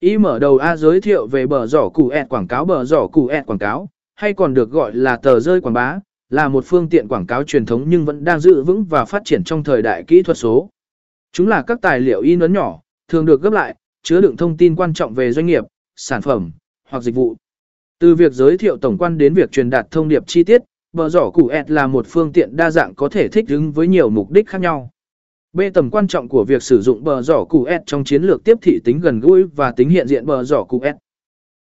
Ý mở đầu A giới thiệu về bờ giỏ củ ẹt quảng cáo bờ giỏ củ ẹt quảng cáo, hay còn được gọi là tờ rơi quảng bá, là một phương tiện quảng cáo truyền thống nhưng vẫn đang giữ vững và phát triển trong thời đại kỹ thuật số. Chúng là các tài liệu in ấn nhỏ, thường được gấp lại, chứa đựng thông tin quan trọng về doanh nghiệp, sản phẩm hoặc dịch vụ. Từ việc giới thiệu tổng quan đến việc truyền đạt thông điệp chi tiết, bờ giỏ củ ẹt là một phương tiện đa dạng có thể thích ứng với nhiều mục đích khác nhau. B tầm quan trọng của việc sử dụng bờ giỏ QS trong chiến lược tiếp thị tính gần gũi và tính hiện diện bờ giỏ QS.